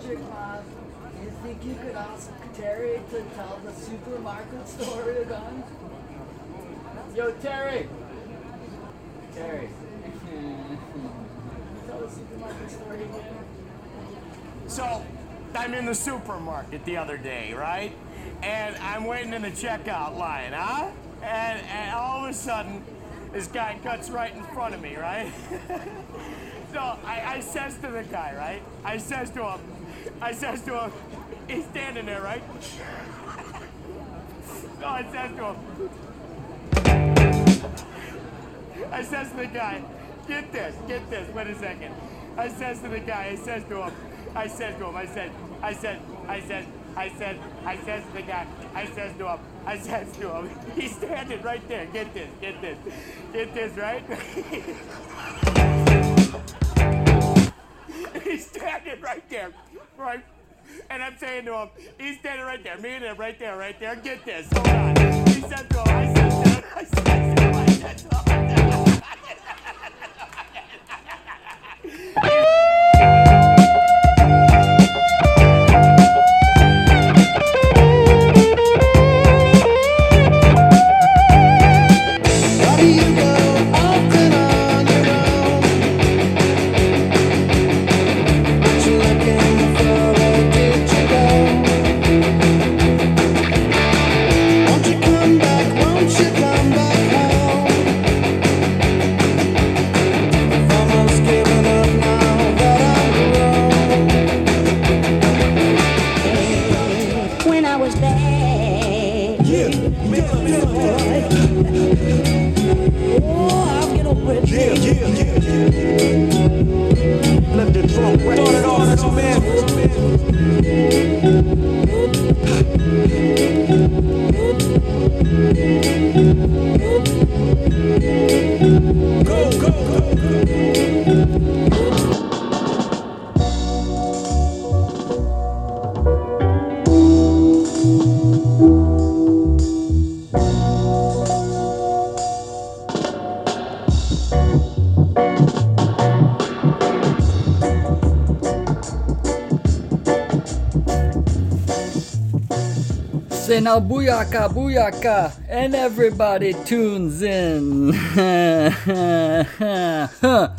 Magic Man, you think you could ask Terry to tell the supermarket story again? Yo, Terry! Terry. tell the supermarket story again. So, I'm in the supermarket the other day, right? And I'm waiting in the checkout line, huh? And, and all of a sudden, this guy cuts right in front of me, right? so I, I says to the guy, right? I says to him, I says to him, he's standing there, right? so I says to him, I says to the guy, get this, get this, wait a second. I says to the guy, I says to him, I says to him, I said, I said, I said, I said, I says to the guy, I says to him, I says to him, he's standing right there. Get this, get this, get this, right? he's standing right there, right? And I'm saying to him, he's standing right there, me and him right there, right there. Get this, hold on. He said to him, I said to him, I said to him, I said to him. Say now booyaka booyaka and everybody tunes in. huh, huh,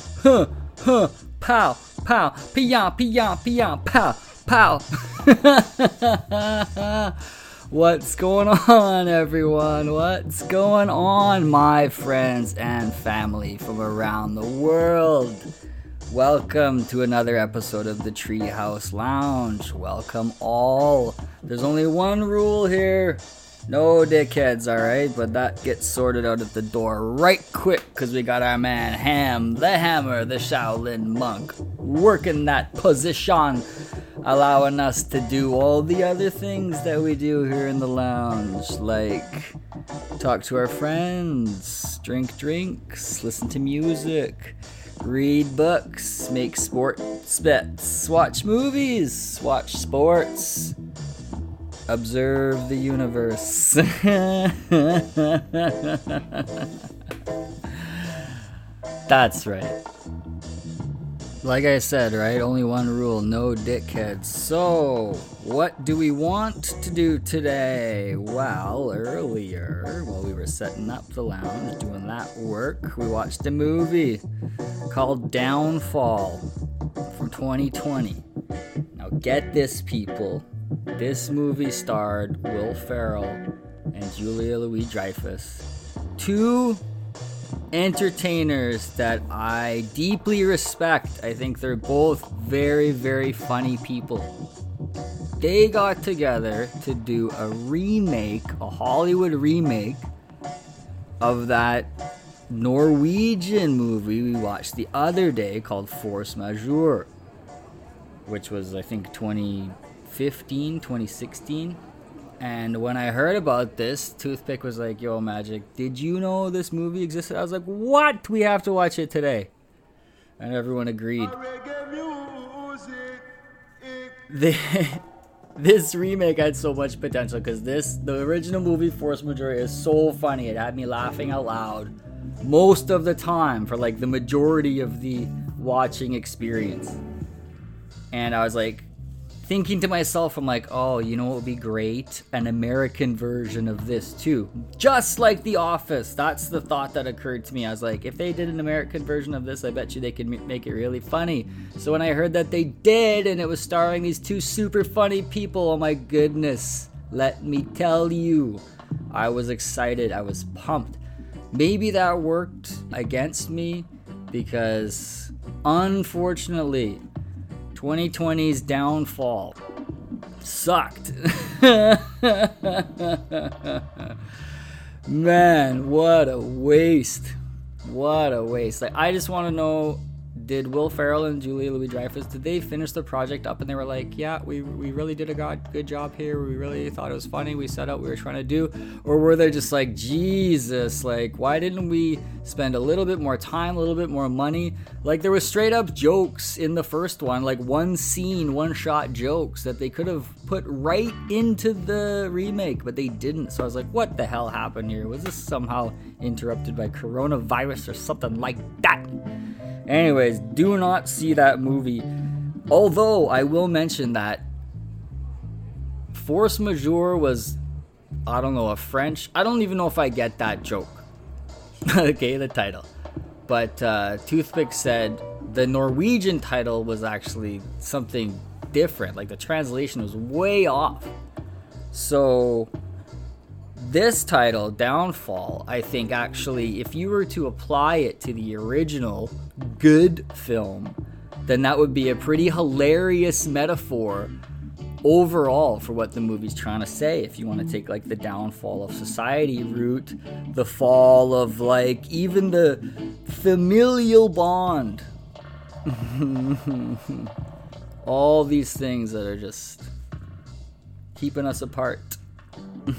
huh, pow, pow, pia, pia, pia, pow, pow. What's going on, everyone? What's going on, my friends and family from around the world? Welcome to another episode of the Treehouse Lounge. Welcome all. There's only one rule here. No dickheads, alright? But that gets sorted out at the door right quick because we got our man Ham, the Hammer, the Shaolin monk, working that position, allowing us to do all the other things that we do here in the lounge, like talk to our friends, drink drinks, listen to music, read books, make sports bets, watch movies, watch sports, observe the universe. That's right. Like I said, right? Only one rule no dickheads. So, what do we want to do today? Well, earlier, while we were setting up the lounge, doing that work, we watched a movie called Downfall from 2020. Now, get this, people. This movie starred Will Ferrell and Julia Louis Dreyfus. Two entertainers that I deeply respect. I think they're both very, very funny people. They got together to do a remake, a Hollywood remake of that Norwegian movie we watched the other day called Force Majeure, which was, I think, 2015, 2016. And when I heard about this, Toothpick was like, Yo, Magic, did you know this movie existed? I was like, What? We have to watch it today. And everyone agreed. The, this remake had so much potential because this, the original movie Force Majeure, is so funny. It had me laughing out loud most of the time for like the majority of the watching experience. And I was like, thinking to myself, I'm like, oh, you know what would be great? An American version of this too. Just like The Office. That's the thought that occurred to me. I was like, if they did an American version of this, I bet you they could make it really funny. So when I heard that they did and it was starring these two super funny people, oh my goodness, let me tell you, I was excited. I was pumped. Maybe that worked against me because unfortunately, 2020's downfall sucked. Man, what a waste. What a waste. Like I just want to know did Will Ferrell and Julia Louis Dreyfus did they finish the project up and they were like, yeah, we, we really did a god, good job here. We really thought it was funny. We set out we were trying to do, or were they just like, Jesus, like why didn't we spend a little bit more time, a little bit more money? Like there was straight up jokes in the first one, like one scene, one shot jokes that they could have put right into the remake, but they didn't. So I was like, what the hell happened here? Was this somehow interrupted by coronavirus or something like that? Anyways, do not see that movie. Although I will mention that Force Majeure was, I don't know, a French. I don't even know if I get that joke. okay, the title. But uh, Toothpick said the Norwegian title was actually something different. Like the translation was way off. So this title, Downfall, I think actually, if you were to apply it to the original good film, then that would be a pretty hilarious metaphor overall for what the movie's trying to say. If you want to take like the downfall of society route, the fall of like even the familial bond, all these things that are just keeping us apart.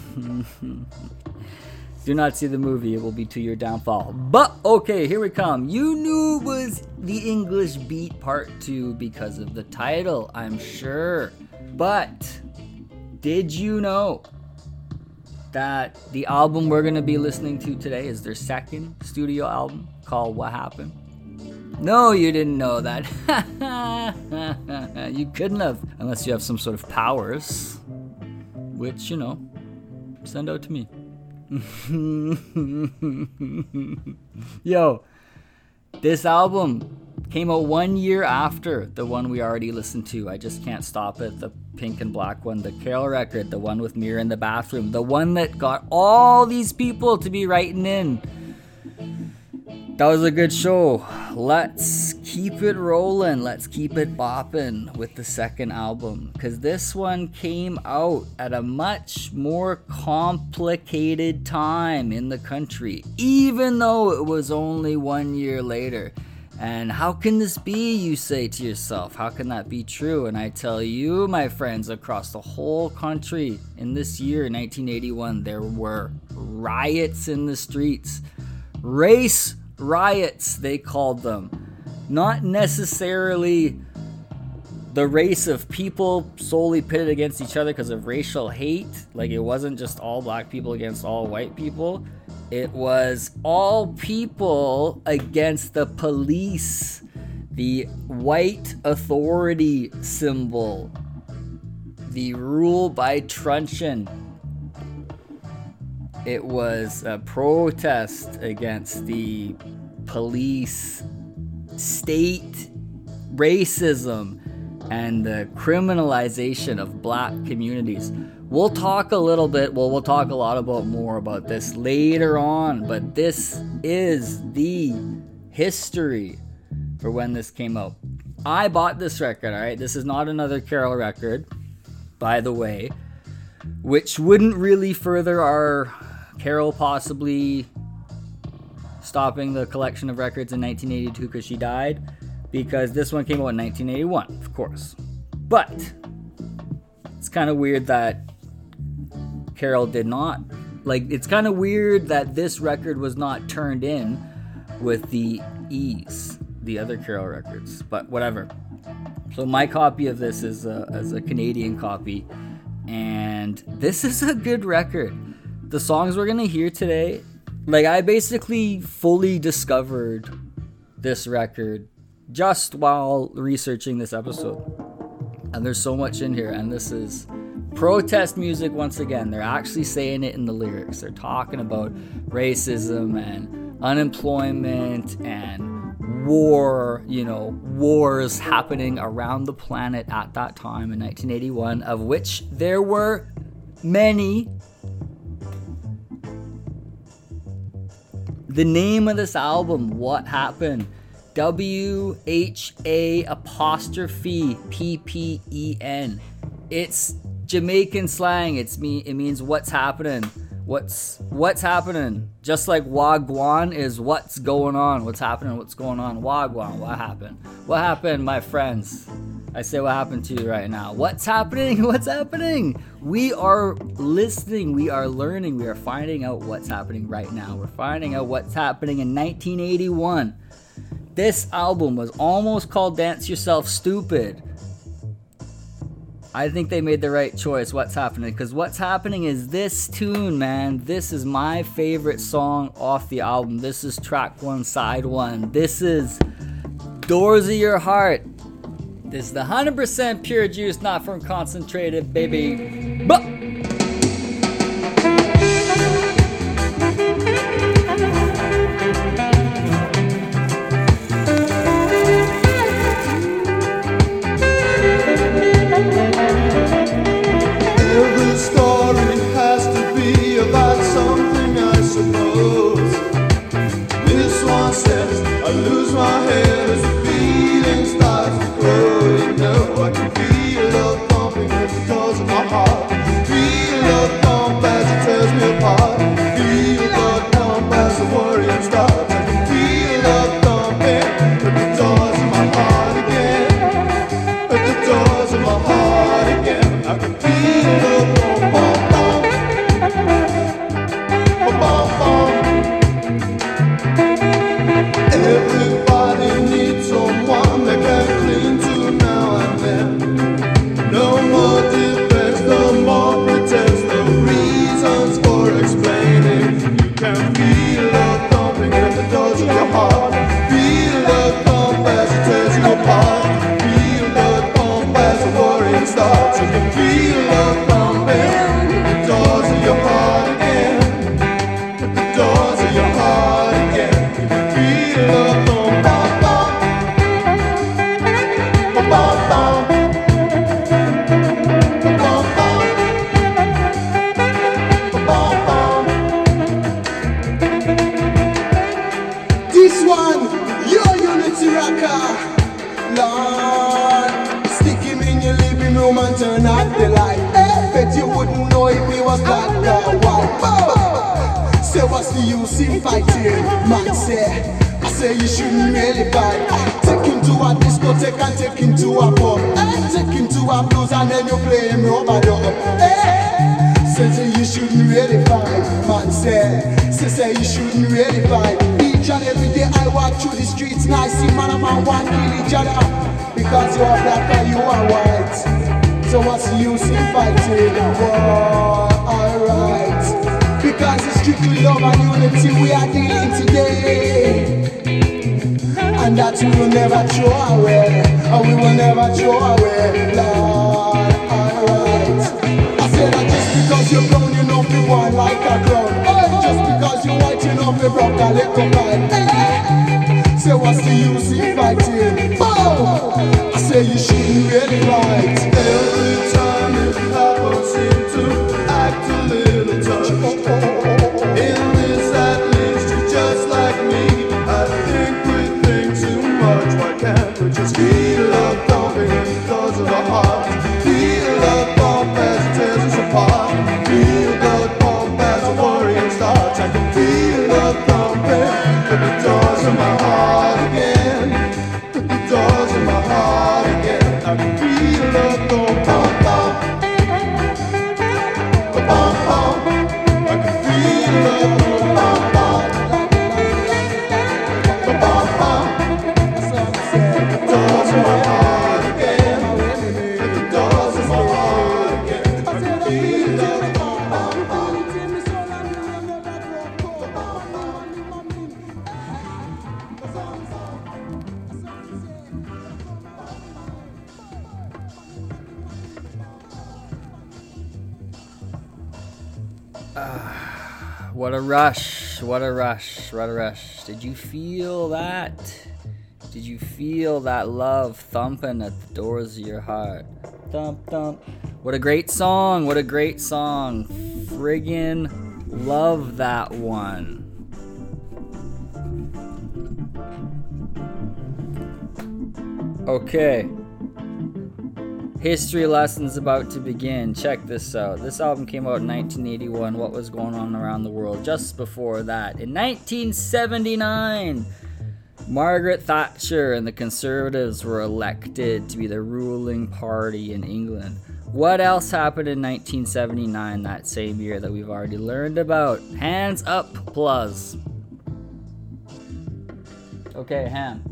Do not see the movie, it will be to your downfall. But okay, here we come. You knew it was the English Beat Part 2 because of the title, I'm sure. But did you know that the album we're going to be listening to today is their second studio album called What Happened? No, you didn't know that. you couldn't have, unless you have some sort of powers, which, you know, send out to me. Yo, this album came out one year after the one we already listened to. I just can't stop it. The pink and black one, the Carol record, the one with Mirror in the bathroom, the one that got all these people to be writing in. That was a good show. Let's keep it rolling. Let's keep it bopping with the second album. Because this one came out at a much more complicated time in the country, even though it was only one year later. And how can this be, you say to yourself? How can that be true? And I tell you, my friends, across the whole country in this year, 1981, there were riots in the streets. Race riots, they called them. Not necessarily the race of people solely pitted against each other because of racial hate. Like it wasn't just all black people against all white people. It was all people against the police, the white authority symbol, the rule by truncheon. It was a protest against the police, state racism, and the criminalization of black communities. We'll talk a little bit, well, we'll talk a lot about more about this later on, but this is the history for when this came out. I bought this record, alright? This is not another Carol record, by the way, which wouldn't really further our Carol possibly stopping the collection of records in 1982 because she died, because this one came out in 1981, of course. But it's kind of weird that Carol did not. Like, it's kind of weird that this record was not turned in with the E's, the other Carol records, but whatever. So, my copy of this is a, is a Canadian copy, and this is a good record. The songs we're gonna hear today, like, I basically fully discovered this record just while researching this episode. And there's so much in here, and this is protest music once again. They're actually saying it in the lyrics. They're talking about racism and unemployment and war, you know, wars happening around the planet at that time in 1981, of which there were many. The name of this album, What Happened? W H A apostrophe P P E N. It's Jamaican slang. It's me. It means what's happening. What's what's happening? Just like Wagwan is what's going on. What's happening? What's going on? Wagwan. What happened? What happened, my friends? I say what happened to you right now. What's happening? What's happening? We are listening. We are learning. We are finding out what's happening right now. We're finding out what's happening in 1981. This album was almost called Dance Yourself Stupid. I think they made the right choice. What's happening? Because what's happening is this tune, man. This is my favorite song off the album. This is track one, side one. This is Doors of Your Heart. This is the 100% pure juice, not from concentrated, baby. But in fighting? Man say, I say you shouldn't really fight. Take him to a discotheque and take him to a pub. Eh, take him to a blues and then you play him rub-a-dub. Eh, say say you shouldn't really fight. Man say, say say you shouldn't really fight. Each and every day I walk through the streets and I see man and man want kill each other because you are black and you are white. So what's the use in fighting? War, alright. Because strictly love and unity we are dealing today. And that we will never throw away. And we will never throw away. Lord, alright. I said that just because you're brown, you know me one like a crown. Oh, just because you're white, you know me broke a little. Eh. Say what's the use in fighting? Boom! I say you shouldn't really fight. Every What a rush. What a rush. What a rush. Did you feel that? Did you feel that love thumping at the doors of your heart? Thump, thump. What a great song. What a great song. Friggin' love that one. Okay. History lessons about to begin. Check this out. This album came out in 1981. What was going on around the world just before that? In 1979, Margaret Thatcher and the Conservatives were elected to be the ruling party in England. What else happened in 1979, that same year that we've already learned about? Hands up, plus. Okay, hand.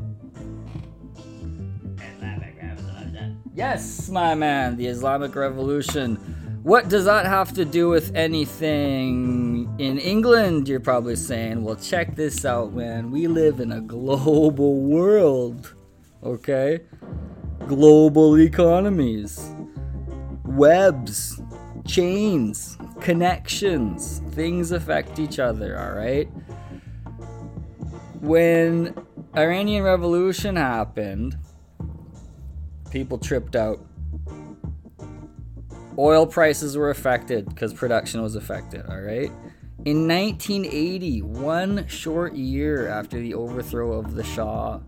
Yes, my man, the Islamic Revolution. What does that have to do with anything in England? You're probably saying. Well, check this out, man. We live in a global world, okay? Global economies, webs, chains, connections. Things affect each other, alright? When Iranian Revolution happened, people tripped out. Oil prices were affected because production was affected, all right? In 1980, one short year after the overthrow of the Shah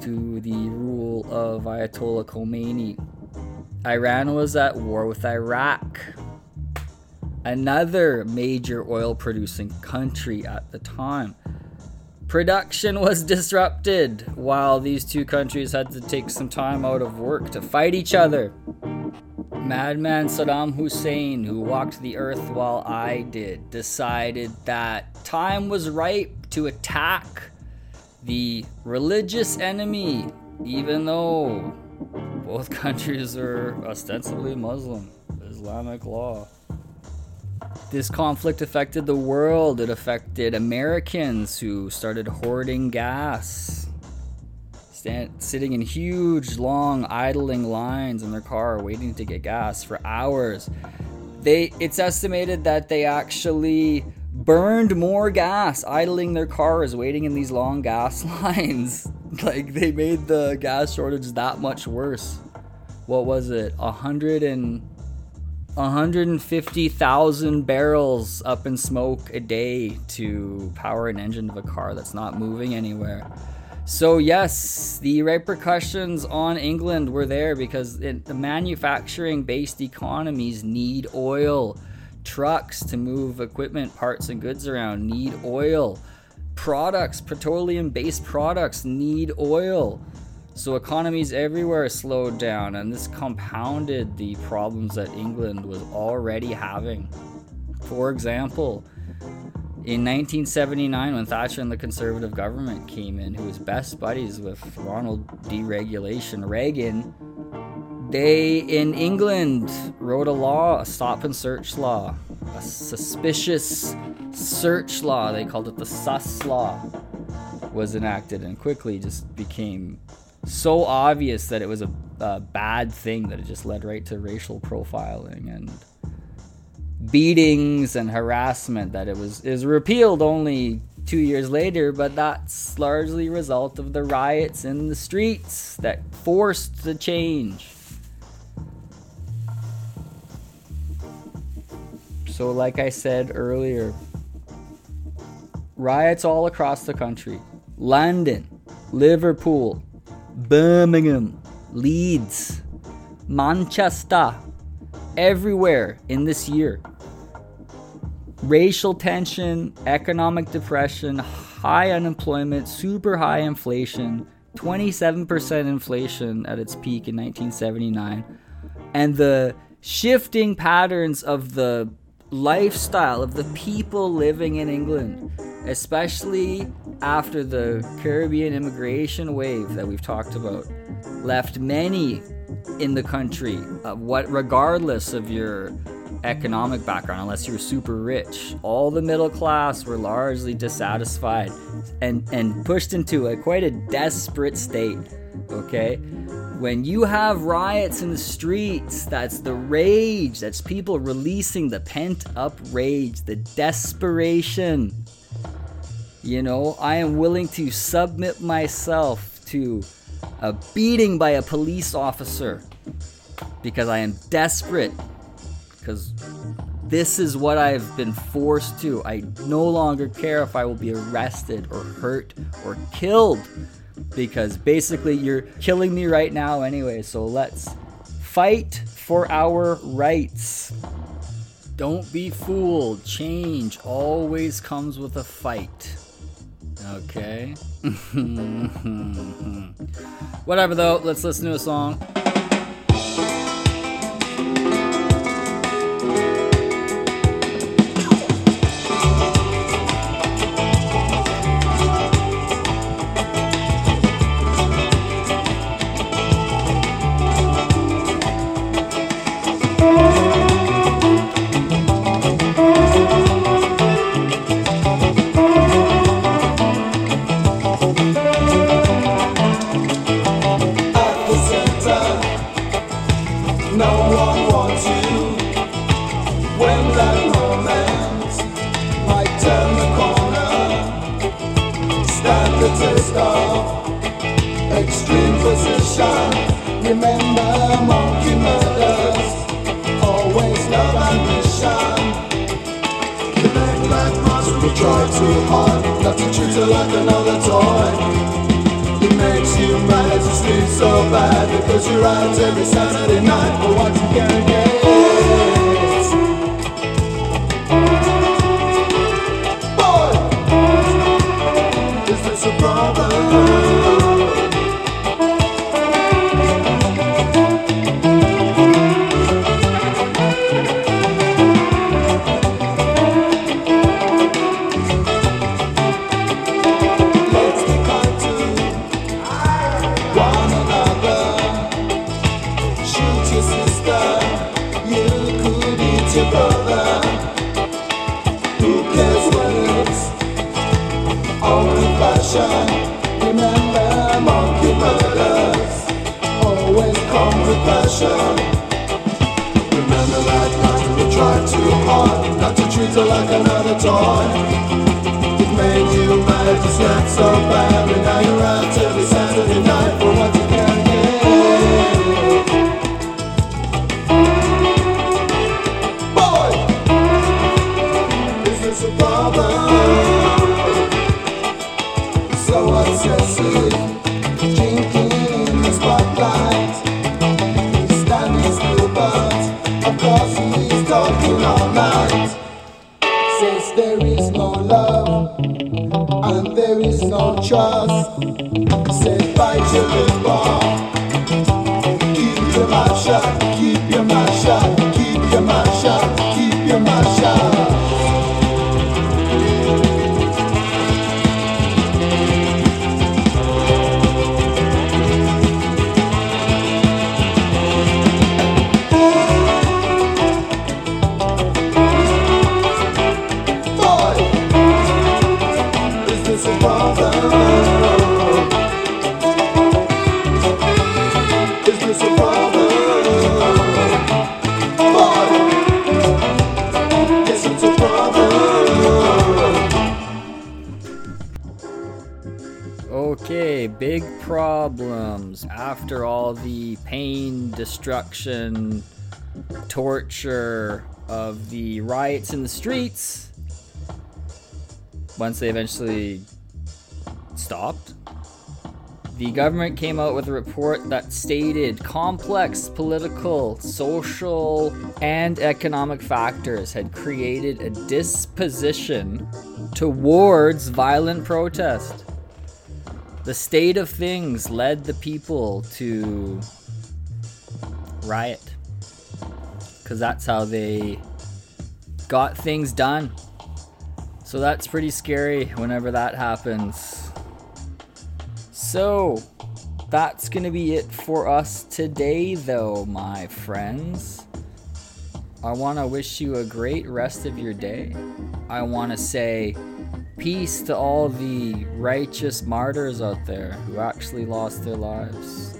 to the rule of Ayatollah Khomeini, Iran was at war with Iraq, another major oil producing country at the time. Production was disrupted while these two countries had to take some time out of work to fight each other. Madman Saddam Hussein, who walked the earth while I did, decided that time was ripe to attack the religious enemy, even though both countries are ostensibly Muslim, Islamic law. This conflict affected the world. It affected Americans who started hoarding gas, stand, sitting in huge, long, idling lines in their car waiting to get gas for hours. They, it's estimated that they actually burned more gas idling their cars waiting in these long gas lines. like they made the gas shortage that much worse. What was it? A hundred and 150,000 barrels up in smoke a day to power an engine of a car that's not moving anywhere. So, yes, the repercussions on England were there because it, the manufacturing based economies need oil. Trucks to move equipment, parts, and goods around need oil. Products, petroleum based products need oil. So economies everywhere slowed down, and this compounded the problems that England was already having. For example, in 1979, when Thatcher and the Conservative government came in, who was best buddies with Ronald Deregulation Reagan, they in England wrote a law, a stop and search law, a suspicious search law. They called it the sus law. Was enacted and quickly just became so obvious that it was a, a bad thing that it just led right to racial profiling and beatings and harassment that it was is repealed only two years later but that's largely a result of the riots in the streets that forced the change. So like i said earlier riots all across the country. London liverpool Birmingham, Leeds, Manchester, everywhere in this year. Racial tension, economic depression, high unemployment, super high inflation, 27% inflation at its peak in 1979, and the shifting patterns of the lifestyle of the people living in England, especially after the Caribbean immigration wave that we've talked about, left many in the country, what regardless of your economic background, unless you were super rich, all the middle class were largely dissatisfied and and pushed into a quite a desperate state. Okay, When you have riots in the streets, that's the rage. That's people releasing the pent up rage, the desperation. You know, I am willing to submit myself to a beating by a police officer because I am desperate. Because this is what I've been forced to. I no longer care if I will be arrested or hurt or killed because basically you're killing me right now anyway. So let's fight for our rights. Don't be fooled. Change always comes with a fight. Okay? Whatever though, let's listen to a song. Big problems. After all the pain, destruction, torture of the riots in the streets, once they eventually stopped, the government came out with a report that stated complex political, social, and economic factors had created a disposition towards violent protest. The state of things led the people to riot. Because that's how they got things done. So that's pretty scary whenever that happens. So, that's gonna be it for us today, though, my friends. I wanna wish you a great rest of your day. I wanna say peace to all the righteous martyrs out there who actually lost their lives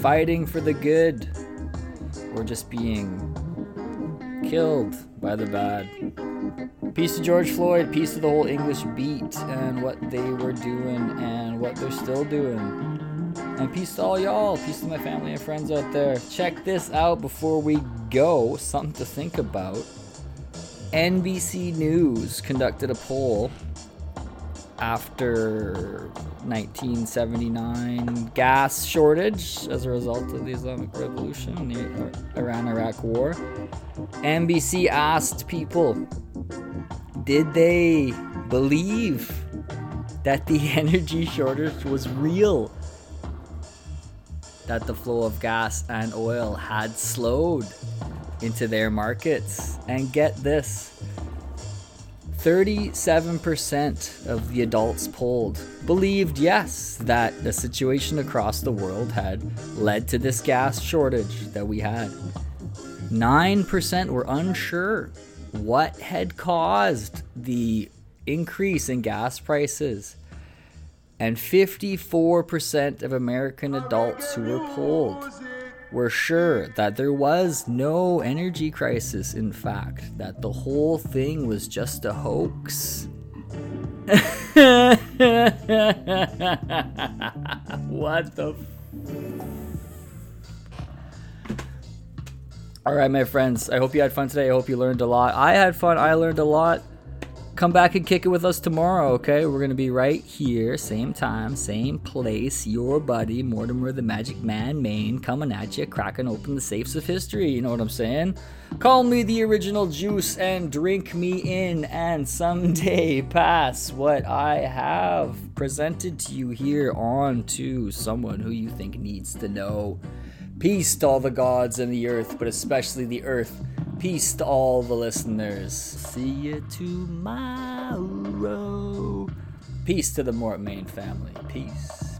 fighting for the good or just being killed by the bad. Peace to George Floyd, peace to the whole English beat and what they were doing and what they're still doing. And peace to all y'all, peace to my family and friends out there. Check this out before we go, something to think about. NBC News conducted a poll after 1979 gas shortage as a result of the Islamic Revolution and the Iran Iraq War. NBC asked people, did they believe that the energy shortage was real? That the flow of gas and oil had slowed into their markets? And get this 37% of the adults polled believed yes, that the situation across the world had led to this gas shortage that we had. 9% were unsure what had caused the increase in gas prices. And 54% of American adults who were polled were sure that there was no energy crisis, in fact, that the whole thing was just a hoax. what the All right, my friends. I hope you had fun today. I hope you learned a lot. I had fun. I learned a lot. Come back and kick it with us tomorrow, okay? We're going to be right here, same time, same place. Your buddy, Mortimer the Magic Man Main, coming at you, cracking open the safes of history. You know what I'm saying? Call me the original juice and drink me in, and someday pass what I have presented to you here on to someone who you think needs to know. Peace to all the gods and the earth, but especially the earth. Peace to all the listeners. See you tomorrow. Peace to the Mort Main family. Peace.